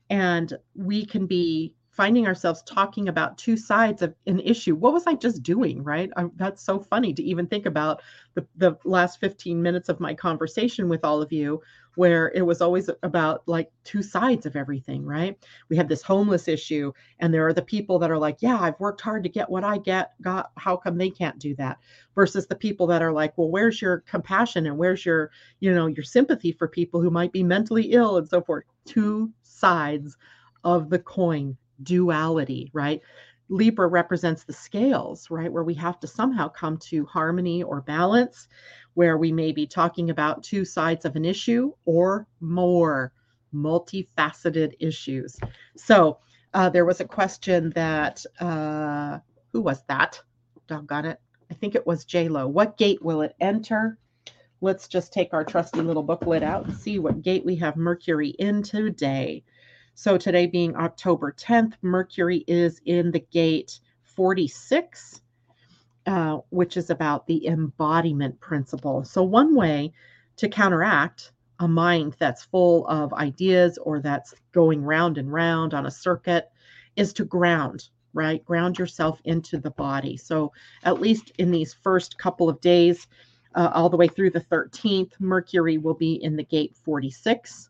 And we can be finding ourselves talking about two sides of an issue. What was I just doing, right? I, that's so funny to even think about the, the last 15 minutes of my conversation with all of you, where it was always about like two sides of everything, right? We have this homeless issue, and there are the people that are like, yeah, I've worked hard to get what I get, got, how come they can't do that? Versus the people that are like, well, where's your compassion and where's your, you know, your sympathy for people who might be mentally ill and so forth? Two sides of the coin duality, right? Libra represents the scales, right? Where we have to somehow come to harmony or balance, where we may be talking about two sides of an issue or more multifaceted issues. So uh, there was a question that, uh, who was that? Doggone it. I think it was Lo. What gate will it enter? Let's just take our trusty little booklet out and see what gate we have Mercury in today. So today being October 10th, Mercury is in the gate 46, uh, which is about the embodiment principle. So one way to counteract a mind that's full of ideas or that's going round and round on a circuit is to ground, right? Ground yourself into the body. So at least in these first couple of days, uh, all the way through the 13th, Mercury will be in the gate 46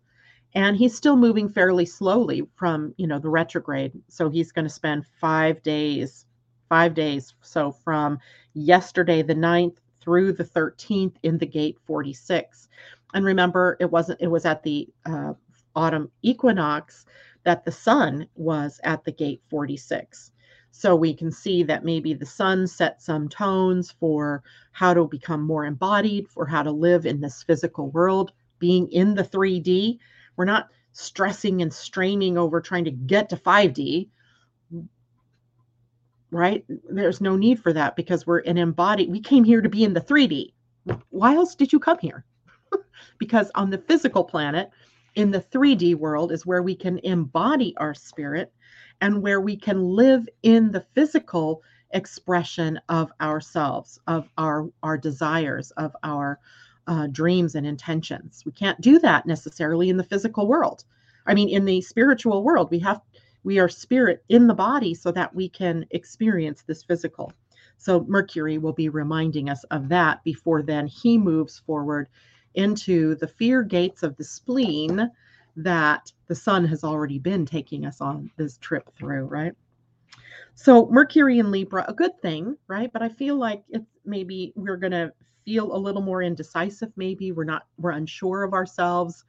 and he's still moving fairly slowly from you know the retrograde so he's going to spend five days five days. So from yesterday the 9th through the 13th in the gate 46 and remember it wasn't it was at the uh, autumn equinox that the sun was at the gate 46 so we can see that maybe the sun set some tones for how to become more embodied for how to live in this physical world. Being in the 3d we're not stressing and straining over trying to get to 5D. Right? There's no need for that because we're an embodied. We came here to be in the 3D. Why else did you come here? because on the physical planet, in the 3D world, is where we can embody our spirit and where we can live in the physical expression of ourselves, of our our desires, of our uh, dreams and intentions. We can't do that necessarily in the physical world. I mean, in the spiritual world, we have we are spirit in the body so that we can experience this physical. So Mercury will be reminding us of that before then he moves forward into the fear gates of the spleen that the sun has already been taking us on this trip through, right? So Mercury in Libra, a good thing, right? But I feel like it's maybe we're going to feel a little more indecisive maybe we're not we're unsure of ourselves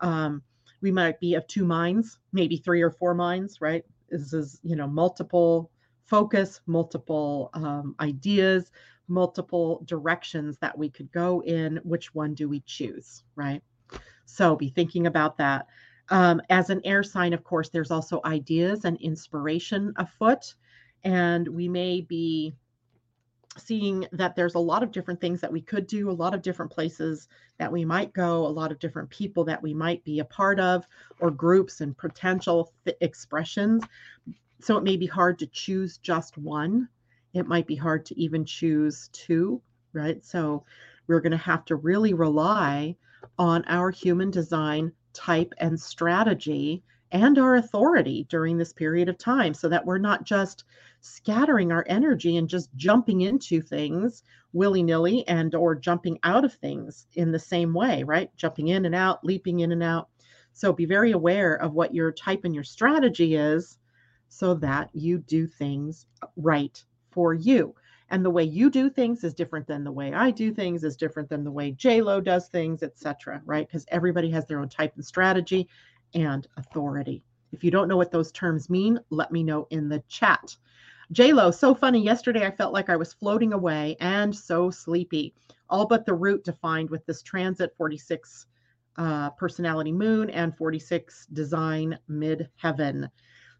um, we might be of two minds maybe three or four minds right? This is you know multiple focus multiple um, ideas multiple directions that we could go in which one do we choose right? So be thinking about that. Um, as an air sign of course there's also ideas and inspiration afoot and we may be seeing that there's a lot of different things that we could do, a lot of different places that we might go, a lot of different people that we might be a part of, or groups and potential expressions. So it may be hard to choose just one. It might be hard to even choose two, right? So we're going to have to really rely on our human design type and strategy and our authority during this period of time so that we're not just scattering our energy and just jumping into things willy-nilly and or jumping out of things in the same way right jumping in and out leaping in and out so be very aware of what your type and your strategy is so that you do things right for you and the way you do things is different than the way I do things is different than the way J Lo does things, etc. Right? Because everybody has their own type and strategy, and authority. If you don't know what those terms mean, let me know in the chat. JLo, so funny. Yesterday I felt like I was floating away and so sleepy. All but the root defined with this transit 46 uh, personality moon and 46 design mid heaven.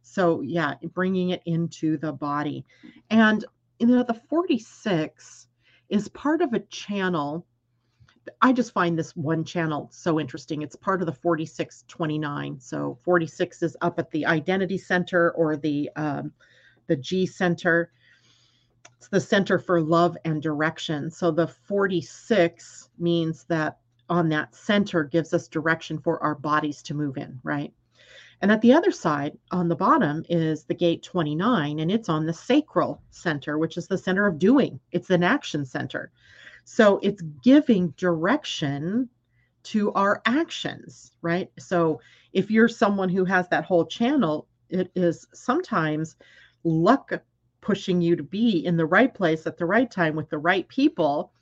So, yeah, bringing it into the body. And, you know, the 46 is part of a channel. I just find this one channel so interesting. It's part of the 4629. So 46 is up at the identity center or the um, the G center. It's the center for love and direction. So the 46 means that on that center gives us direction for our bodies to move in, right? And at the other side, on the bottom, is the gate 29, and it's on the sacral center, which is the center of doing. It's an action center. So it's giving direction to our actions, right? So if you're someone who has that whole channel, it is sometimes luck pushing you to be in the right place at the right time with the right people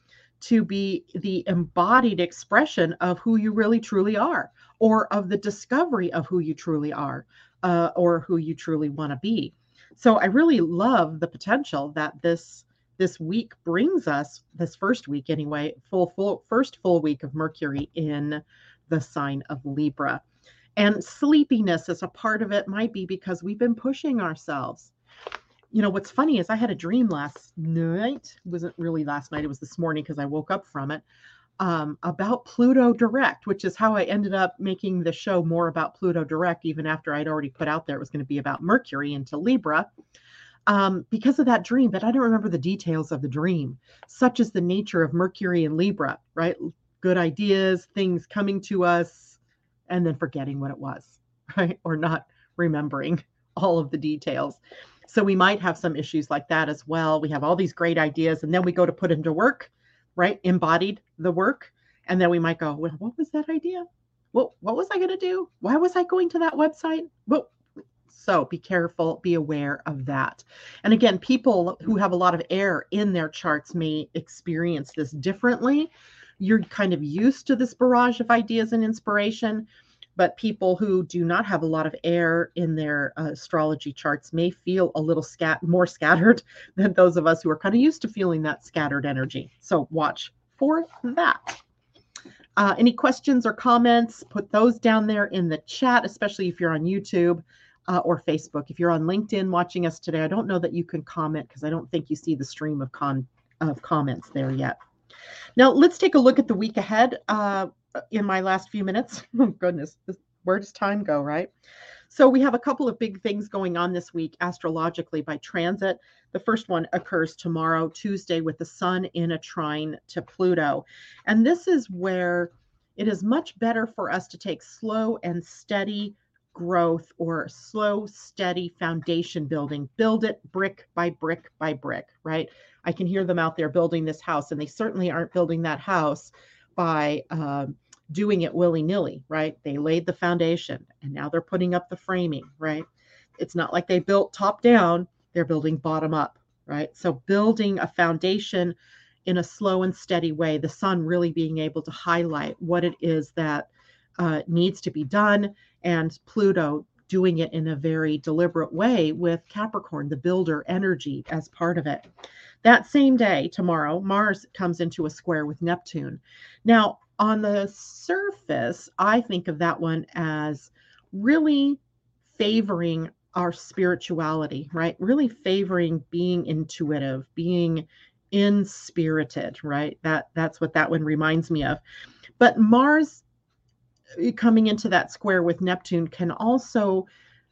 to be the embodied expression of who you really truly are or of the discovery of who you truly are uh, or who you truly want to be. So i really love the potential that this this week brings us this first week anyway full full first full week of mercury in the sign of libra. And sleepiness as a part of it might be because we've been pushing ourselves you know what's funny is i had a dream last night it wasn't really last night it was this morning because i woke up from it um, about pluto direct which is how i ended up making the show more about pluto direct even after i'd already put out there it was going to be about mercury into libra um, because of that dream but i don't remember the details of the dream such as the nature of mercury and libra right? Good ideas things coming to us and then forgetting what it was right? Or not remembering all of the details so we might have some issues like that as well. We have all these great ideas and then we go to put into work, right? Embodied the work. And then we might go, well, what was that idea? Well, what was I going to do? Why was I going to that website? Well, so be careful, be aware of that. And again, people who have a lot of air in their charts may experience this differently. You're kind of used to this barrage of ideas and inspiration but people who do not have a lot of air in their uh, astrology charts may feel a little scat more scattered than those of us who are kind of used to feeling that scattered energy. So watch for that. Uh, any questions or comments, put those down there in the chat, especially if you're on YouTube uh, or Facebook. If you're on LinkedIn watching us today, I don't know that you can comment because I don't think you see the stream of con of comments there yet. Now let's take a look at the week ahead. In my last few minutes. Oh, goodness, where does time go, right? So we have a couple of big things going on this week astrologically by transit. The first one occurs tomorrow, Tuesday, with the sun in a trine to Pluto. And this is where it is much better for us to take slow and steady growth or slow, steady foundation building. Build it brick by brick by brick, right? I can hear them out there building this house, and they certainly aren't building that house by um, doing it willy nilly, right? They laid the foundation and now they're putting up the framing, right? It's not like they built top down, they're building bottom up, right? So building a foundation in a slow and steady way, the sun really being able to highlight what it is that uh, needs to be done, and Pluto doing it in a very deliberate way with Capricorn, the builder energy, as part of it. That same day, tomorrow, Mars comes into a square with Neptune. Now, on the surface, I think of that one as really favoring our spirituality, right? Really favoring being intuitive, being inspirited, right? That that's what that one reminds me of. But Mars eh, coming into that square with Neptune can also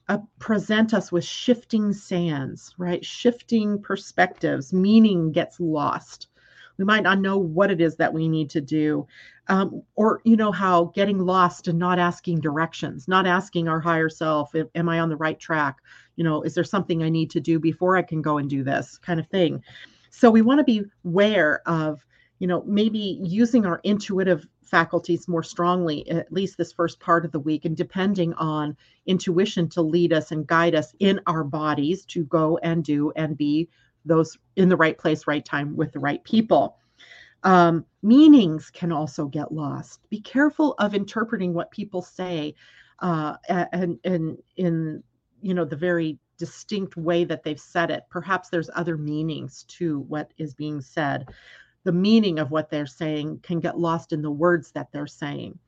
uh, present us with shifting sands, right? Shifting perspectives, meaning gets lost. We might not know what it is that we need to do um, or you know how getting lost and not asking directions not asking our higher self am i on the right track you know is there something i need to do before i can go and do this kind of thing so we want to be aware of you know maybe using our intuitive faculties more strongly at least this first part of the week and depending on intuition to lead us and guide us in our bodies to go and do and be those in the right place right time with the right people um, meanings can also get lost. Be careful of interpreting what people say, uh, and and in you know the very distinct way that they've said it. Perhaps there's other meanings to what is being said. The meaning of what they're saying can get lost in the words that they're saying.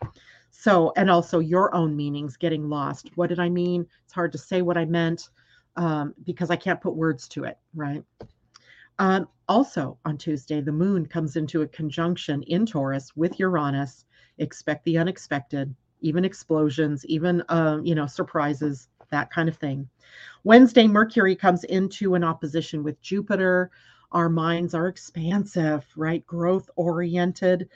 So, and also your own meanings getting lost. What did I mean? It's hard to say what I meant um, because I can't put words to it, right? Um, also on Tuesday, the moon comes into a conjunction in Taurus with Uranus. Expect the unexpected, even explosions, even uh, you know surprises, that kind of thing. Wednesday, Mercury comes into an opposition with Jupiter. Our minds are expansive, right? Growth oriented,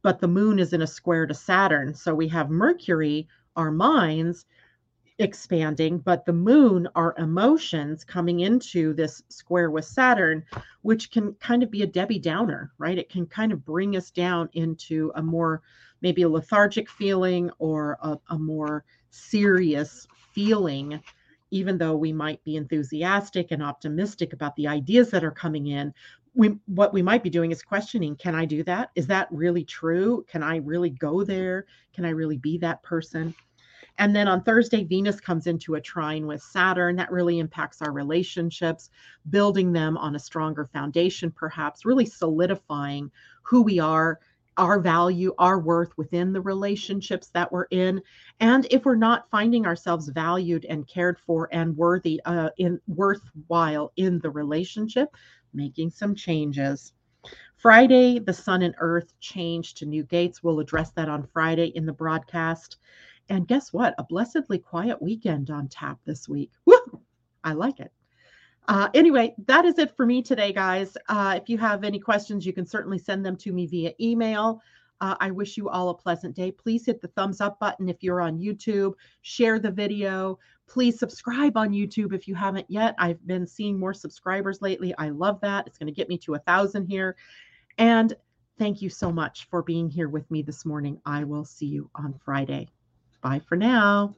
but the moon is in a square to Saturn. So we have Mercury, our minds, expanding, but the moon, our emotions coming into this square with Saturn, which can kind of be a Debbie Downer, right? It can kind of bring us down into a more, maybe a lethargic feeling or a, a more serious feeling. Even though we might be enthusiastic and optimistic about the ideas that are coming in, we what we might be doing is questioning can i do that? Is that really true? Can i really go there? Can i really be that person? And then on Thursday, Venus comes into a trine with Saturn. That really impacts our relationships, building them on a stronger foundation, perhaps, really solidifying who we are, our value, our worth within the relationships that we're in. And if we're not finding ourselves valued and cared for and worthy, uh, in worthwhile in the relationship, making some changes. Friday, the sun and earth change to new gates. We'll address that on Friday in the broadcast. And guess what? A blessedly quiet weekend on tap this week. Woo! I like it. Uh, anyway, that is it for me today, guys. Uh, if you have any questions, you can certainly send them to me via email. Uh, I wish you all a pleasant day. Please hit the thumbs up button if you're on YouTube. Share the video. Please subscribe on YouTube if you haven't yet. I've been seeing more subscribers lately. I love that. It's going to get me to a thousand here. And thank you so much for being here with me this morning. I will see you on Friday. Bye for now.